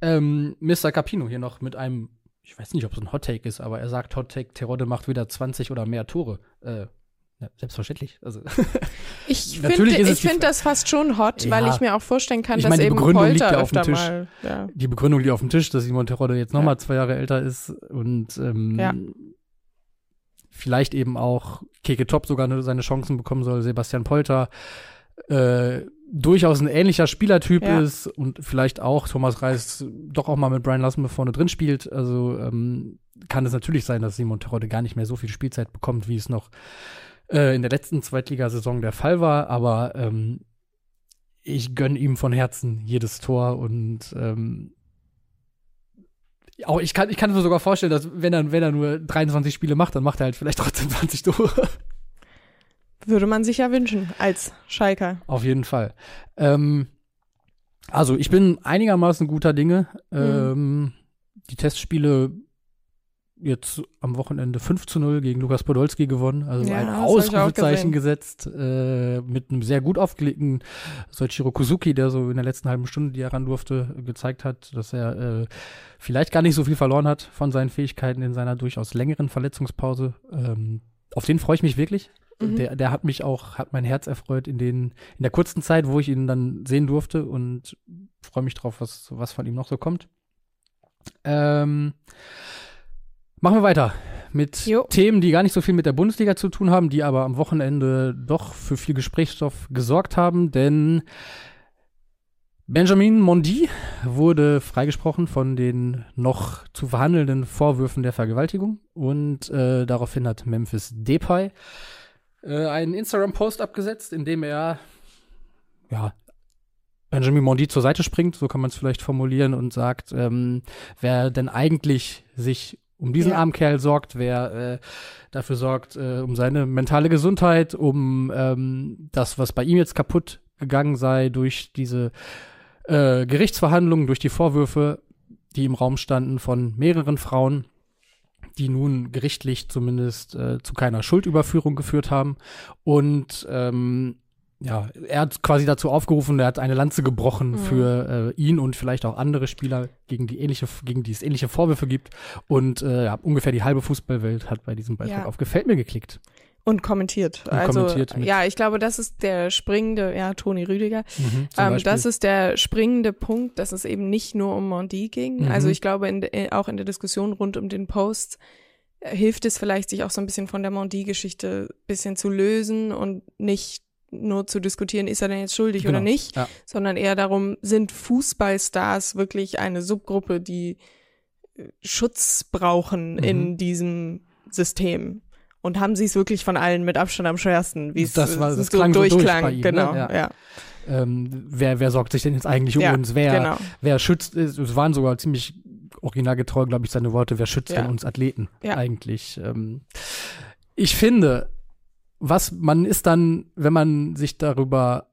Ähm, Mr. Capino hier noch mit einem, ich weiß nicht, ob es ein Hot Take ist, aber er sagt Hot Take, Terodde macht wieder 20 oder mehr Tore. Äh, ja, selbstverständlich. Also ich finde ich find das fast schon hot, ja. weil ich mir auch vorstellen kann, ich dass meine, eben Begründung Polter liegt ja auf dem Tisch. Mal, ja. Die Begründung liegt auf dem Tisch, dass Simon Terodde jetzt nochmal ja. zwei Jahre älter ist und ähm, ja. vielleicht eben auch Keke Top sogar seine Chancen bekommen soll. Sebastian Polter äh, durchaus ein ähnlicher Spielertyp ist und vielleicht auch Thomas Reis doch auch mal mit Brian Lassen vorne drin spielt. Also ähm, kann es natürlich sein, dass Simon Terodde gar nicht mehr so viel Spielzeit bekommt, wie es noch äh, in der letzten Zweitligasaison der Fall war, aber ähm, ich gönne ihm von Herzen jedes Tor und ähm, auch ich kann, ich kann mir sogar vorstellen, dass wenn er, wenn er nur 23 Spiele macht, dann macht er halt vielleicht trotzdem 20 Tore. Würde man sich ja wünschen als Schalker. Auf jeden Fall. Ähm, also ich bin einigermaßen guter Dinge. Mhm. Ähm, die Testspiele jetzt am Wochenende 5 zu 0 gegen Lukas Podolski gewonnen. Also ja, ein Ausrufezeichen gesetzt äh, mit einem sehr gut aufgelegten Soichiro Kuzuki, der so in der letzten halben Stunde, die er ran durfte, gezeigt hat, dass er äh, vielleicht gar nicht so viel verloren hat von seinen Fähigkeiten in seiner durchaus längeren Verletzungspause. Ähm, auf den freue ich mich wirklich. Mhm. Der, der hat mich auch, hat mein Herz erfreut in den, in der kurzen Zeit, wo ich ihn dann sehen durfte und freue mich drauf, was, was von ihm noch so kommt. Ähm, Machen wir weiter mit jo. Themen, die gar nicht so viel mit der Bundesliga zu tun haben, die aber am Wochenende doch für viel Gesprächsstoff gesorgt haben, denn Benjamin Mondi wurde freigesprochen von den noch zu verhandelnden Vorwürfen der Vergewaltigung und äh, daraufhin hat Memphis Depay äh, einen Instagram-Post abgesetzt, in dem er ja Benjamin Mondi zur Seite springt, so kann man es vielleicht formulieren, und sagt, ähm, wer denn eigentlich sich um diesen ja. armen Kerl sorgt, wer äh, dafür sorgt, äh, um seine mentale Gesundheit, um ähm, das, was bei ihm jetzt kaputt gegangen sei durch diese äh, Gerichtsverhandlungen, durch die Vorwürfe, die im Raum standen von mehreren Frauen, die nun gerichtlich zumindest äh, zu keiner Schuldüberführung geführt haben. Und ähm, ja, er hat quasi dazu aufgerufen, er hat eine Lanze gebrochen mhm. für äh, ihn und vielleicht auch andere Spieler, gegen die ähnliche, gegen die es ähnliche Vorwürfe gibt. Und äh, ja, ungefähr die halbe Fußballwelt hat bei diesem Beitrag ja. auf Gefällt mir geklickt. Und kommentiert. Und also, kommentiert ja, ich glaube, das ist der springende, ja, Toni Rüdiger. Mhm, ähm, das ist der springende Punkt, dass es eben nicht nur um Mondi ging. Mhm. Also ich glaube, in, in, auch in der Diskussion rund um den Post äh, hilft es vielleicht, sich auch so ein bisschen von der Mondi-Geschichte bisschen zu lösen und nicht nur zu diskutieren, ist er denn jetzt schuldig genau, oder nicht, ja. sondern eher darum, sind Fußballstars wirklich eine Subgruppe, die äh, Schutz brauchen mhm. in diesem System? Und haben sie es wirklich von allen mit Abstand am schwersten, wie es das, war, das so durchklang. Durch ihm, ne? genau, ne? ja. ja. Ähm, wer, wer sorgt sich denn jetzt eigentlich um ja, uns? Wer, genau. wer schützt, es waren sogar ziemlich originalgetreu, glaube ich, seine Worte, wer schützt denn uns Athleten eigentlich? Ähm, ich finde, was man ist dann, wenn man sich darüber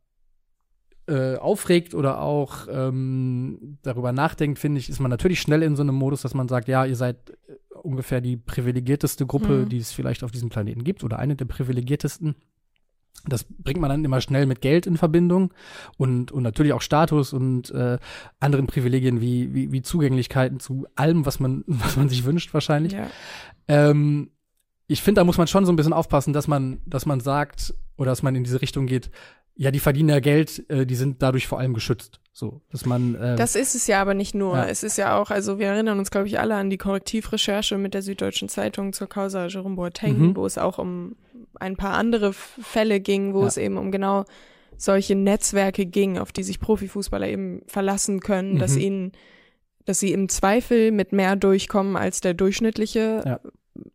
äh, aufregt oder auch ähm, darüber nachdenkt, finde ich, ist man natürlich schnell in so einem Modus, dass man sagt, ja, ihr seid ungefähr die privilegierteste Gruppe, mhm. die es vielleicht auf diesem Planeten gibt oder eine der privilegiertesten. Das bringt man dann immer schnell mit Geld in Verbindung und, und natürlich auch Status und äh, anderen Privilegien wie, wie, wie Zugänglichkeiten zu allem, was man, was man sich wünscht, wahrscheinlich. Ja. Ähm, ich finde, da muss man schon so ein bisschen aufpassen, dass man, dass man sagt oder dass man in diese Richtung geht, ja, die verdienen ja Geld, äh, die sind dadurch vor allem geschützt. So, dass man. Äh, das ist es ja aber nicht nur. Ja. Es ist ja auch, also wir erinnern uns, glaube ich, alle an die Korrektivrecherche mit der Süddeutschen Zeitung zur Causa Jerome Boateng, mhm. wo es auch um ein paar andere Fälle ging, wo ja. es eben um genau solche Netzwerke ging, auf die sich Profifußballer eben verlassen können, mhm. dass ihnen, dass sie im Zweifel mit mehr durchkommen als der durchschnittliche ja.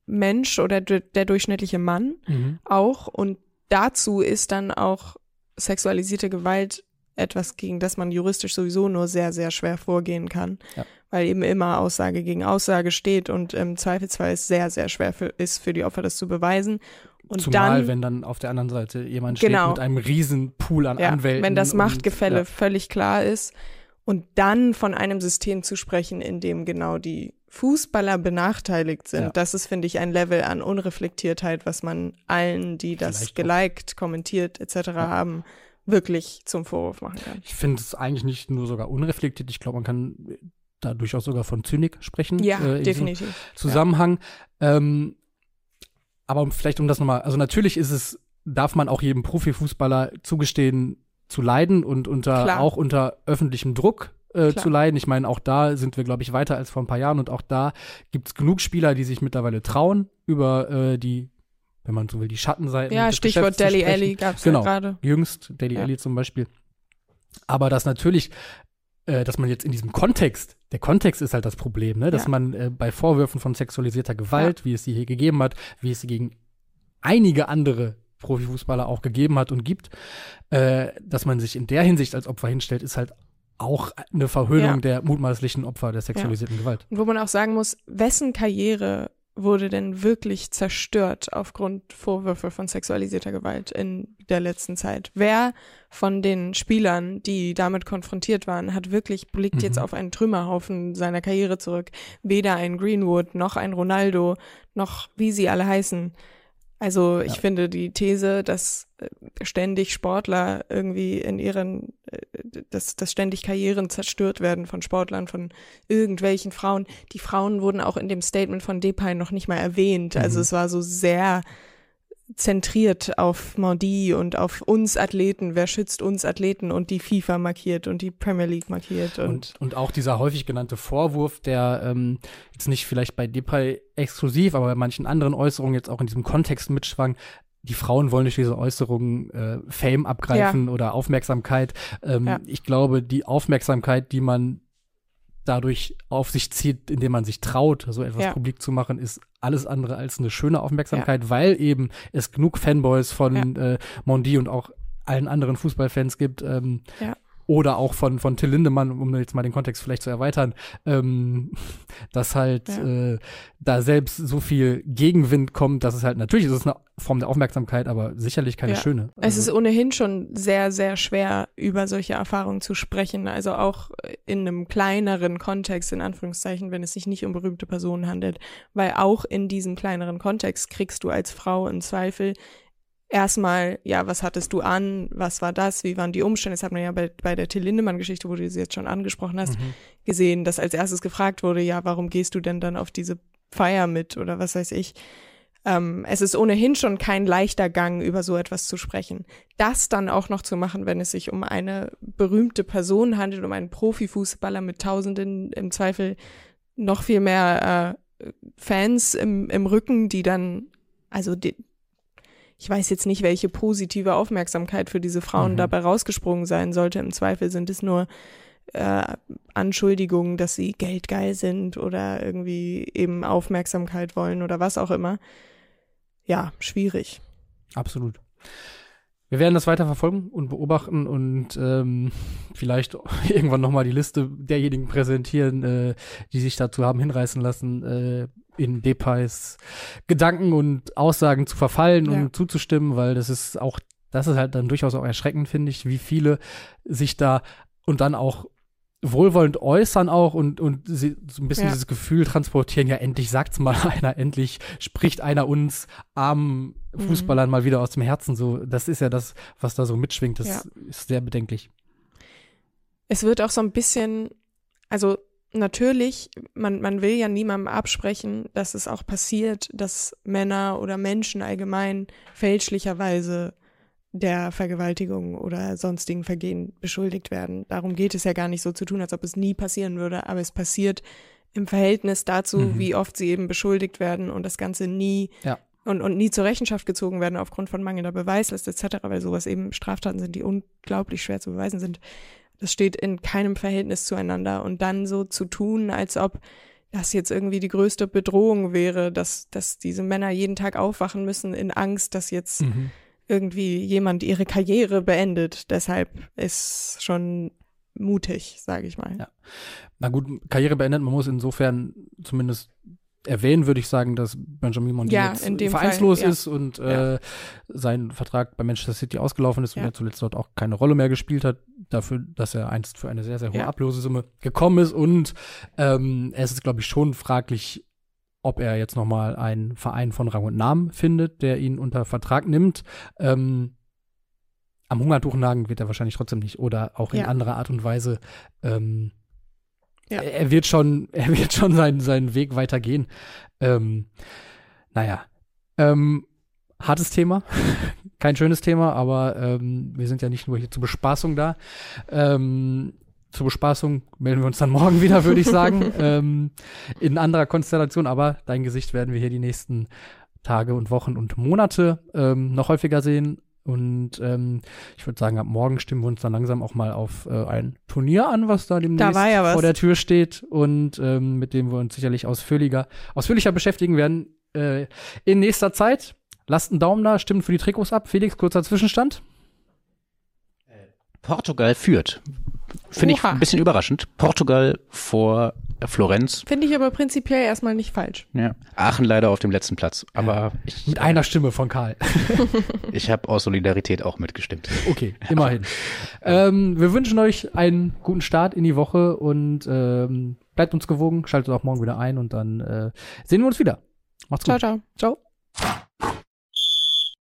Mensch oder der durchschnittliche Mann mhm. auch. Und dazu ist dann auch sexualisierte Gewalt etwas, gegen das man juristisch sowieso nur sehr, sehr schwer vorgehen kann, ja. weil eben immer Aussage gegen Aussage steht und im Zweifelsfall es sehr, sehr schwer für, ist für die Opfer, das zu beweisen. Und Zumal, dann, wenn dann auf der anderen Seite jemand genau, steht mit einem riesen Pool an ja, Anwälten. Wenn das Machtgefälle und, ja. völlig klar ist und dann von einem System zu sprechen, in dem genau die Fußballer benachteiligt sind, ja. das ist, finde ich, ein Level an Unreflektiertheit, was man allen, die das Vielleicht geliked, auch. kommentiert etc. haben, wirklich zum Vorwurf machen kann. Ich finde es eigentlich nicht nur sogar unreflektiert, ich glaube, man kann da durchaus sogar von Zynik sprechen. Ja, äh, definitiv. Zusammenhang. Ja. Ähm, aber vielleicht um das nochmal, also natürlich ist es, darf man auch jedem Profifußballer zugestehen, zu leiden und unter Klar. auch unter öffentlichem Druck äh, zu leiden. Ich meine, auch da sind wir, glaube ich, weiter als vor ein paar Jahren und auch da gibt es genug Spieler, die sich mittlerweile trauen, über äh, die wenn man so will, die Schattenseiten. Ja, Stichwort Deli Alley gab es genau, ja gerade. Jüngst, Deli ja. Alley zum Beispiel. Aber das natürlich, äh, dass man jetzt in diesem Kontext, der Kontext ist halt das Problem, ne? dass ja. man äh, bei Vorwürfen von sexualisierter Gewalt, ja. wie es sie hier gegeben hat, wie es sie gegen einige andere Profifußballer auch gegeben hat und gibt, äh, dass man sich in der Hinsicht als Opfer hinstellt, ist halt auch eine Verhöhnung ja. der mutmaßlichen Opfer der sexualisierten ja. Gewalt. Und wo man auch sagen muss, wessen Karriere wurde denn wirklich zerstört aufgrund Vorwürfe von sexualisierter Gewalt in der letzten Zeit? Wer von den Spielern, die damit konfrontiert waren, hat wirklich blickt mhm. jetzt auf einen Trümmerhaufen seiner Karriere zurück? Weder ein Greenwood noch ein Ronaldo noch wie sie alle heißen also ich ja. finde die These, dass ständig Sportler irgendwie in ihren, äh, dass, dass ständig Karrieren zerstört werden von Sportlern, von irgendwelchen Frauen. Die Frauen wurden auch in dem Statement von Depay noch nicht mal erwähnt. Also mhm. es war so sehr zentriert auf Maudit und auf uns Athleten, wer schützt uns Athleten und die FIFA markiert und die Premier League markiert. Und, und, und auch dieser häufig genannte Vorwurf, der ähm, jetzt nicht vielleicht bei Depay exklusiv, aber bei manchen anderen Äußerungen jetzt auch in diesem Kontext mitschwang, die Frauen wollen durch diese Äußerungen äh, Fame abgreifen ja. oder Aufmerksamkeit. Ähm, ja. Ich glaube, die Aufmerksamkeit, die man dadurch auf sich zieht, indem man sich traut, so etwas ja. publik zu machen, ist alles andere als eine schöne Aufmerksamkeit, weil eben es genug Fanboys von äh, Mondi und auch allen anderen Fußballfans gibt, ähm, ja oder auch von, von Till Lindemann, um jetzt mal den Kontext vielleicht zu erweitern, ähm, dass halt ja. äh, da selbst so viel Gegenwind kommt, dass es halt, natürlich ist es eine Form der Aufmerksamkeit, aber sicherlich keine ja. schöne. Also, es ist ohnehin schon sehr, sehr schwer, über solche Erfahrungen zu sprechen. Also auch in einem kleineren Kontext, in Anführungszeichen, wenn es sich nicht um berühmte Personen handelt. Weil auch in diesem kleineren Kontext kriegst du als Frau im Zweifel erstmal, ja, was hattest du an, was war das, wie waren die Umstände? Das hat man ja bei, bei der Till Lindemann-Geschichte, wo du sie jetzt schon angesprochen hast, mhm. gesehen, dass als erstes gefragt wurde, ja, warum gehst du denn dann auf diese Feier mit oder was weiß ich. Ähm, es ist ohnehin schon kein leichter Gang, über so etwas zu sprechen. Das dann auch noch zu machen, wenn es sich um eine berühmte Person handelt, um einen Profifußballer mit Tausenden, im Zweifel noch viel mehr äh, Fans im, im Rücken, die dann, also die, ich weiß jetzt nicht, welche positive Aufmerksamkeit für diese Frauen mhm. dabei rausgesprungen sein sollte. Im Zweifel sind es nur äh, Anschuldigungen, dass sie geldgeil sind oder irgendwie eben Aufmerksamkeit wollen oder was auch immer. Ja, schwierig. Absolut. Wir werden das weiter verfolgen und beobachten und ähm, vielleicht irgendwann nochmal die Liste derjenigen präsentieren, äh, die sich dazu haben hinreißen lassen, äh, in Depays Gedanken und Aussagen zu verfallen ja. und zuzustimmen, weil das ist auch, das ist halt dann durchaus auch erschreckend, finde ich, wie viele sich da und dann auch wohlwollend äußern auch und, und sie, so ein bisschen ja. dieses Gefühl transportieren, ja, endlich sagt's mal einer, endlich spricht einer uns armen mhm. Fußballern mhm. mal wieder aus dem Herzen. So, das ist ja das, was da so mitschwingt. Das ja. ist sehr bedenklich. Es wird auch so ein bisschen, also natürlich, man, man will ja niemandem absprechen, dass es auch passiert, dass Männer oder Menschen allgemein fälschlicherweise der Vergewaltigung oder sonstigen Vergehen beschuldigt werden. Darum geht es ja gar nicht so zu tun, als ob es nie passieren würde, aber es passiert im Verhältnis dazu, mhm. wie oft sie eben beschuldigt werden und das Ganze nie ja. und, und nie zur Rechenschaft gezogen werden aufgrund von mangelnder Beweislast etc., weil sowas eben Straftaten sind, die unglaublich schwer zu beweisen sind. Das steht in keinem Verhältnis zueinander und dann so zu tun, als ob das jetzt irgendwie die größte Bedrohung wäre, dass, dass diese Männer jeden Tag aufwachen müssen in Angst, dass jetzt mhm irgendwie jemand ihre Karriere beendet. Deshalb ist schon mutig, sage ich mal. Ja. Na gut, Karriere beendet, man muss insofern zumindest erwähnen, würde ich sagen, dass Benjamin Mondi ja, jetzt vereinslos Fall, ja. ist und äh, ja. sein Vertrag bei Manchester City ausgelaufen ist und er zuletzt dort auch keine Rolle mehr gespielt hat, dafür, dass er einst für eine sehr, sehr hohe Ablösesumme gekommen ist und ähm, es ist, glaube ich, schon fraglich, ob er jetzt nochmal einen Verein von Rang und Namen findet, der ihn unter Vertrag nimmt. Ähm, am Hungertuch nagen wird er wahrscheinlich trotzdem nicht oder auch in ja. anderer Art und Weise. Ähm, ja. Er wird schon, er wird schon seinen, seinen Weg weitergehen. Ähm, naja. Ähm, hartes Thema. Kein schönes Thema, aber ähm, wir sind ja nicht nur hier zur Bespaßung da. Ähm, zur Bespaßung melden wir uns dann morgen wieder, würde ich sagen. ähm, in anderer Konstellation, aber dein Gesicht werden wir hier die nächsten Tage und Wochen und Monate ähm, noch häufiger sehen. Und ähm, ich würde sagen, ab morgen stimmen wir uns dann langsam auch mal auf äh, ein Turnier an, was da demnächst da ja vor der Tür steht und ähm, mit dem wir uns sicherlich ausführlicher, ausführlicher beschäftigen werden äh, in nächster Zeit. Lasst einen Daumen da, stimmt für die Trikots ab. Felix, kurzer Zwischenstand. Portugal führt. Finde ich ein bisschen überraschend. Portugal vor Florenz. Finde ich aber prinzipiell erstmal nicht falsch. Ja. Aachen leider auf dem letzten Platz. Aber ja. ich, mit einer Stimme von Karl. ich habe aus Solidarität auch mitgestimmt. Okay, immerhin. ähm, wir wünschen euch einen guten Start in die Woche und ähm, bleibt uns gewogen, schaltet auch morgen wieder ein und dann äh, sehen wir uns wieder. Macht's gut. Ciao, ciao. Ciao.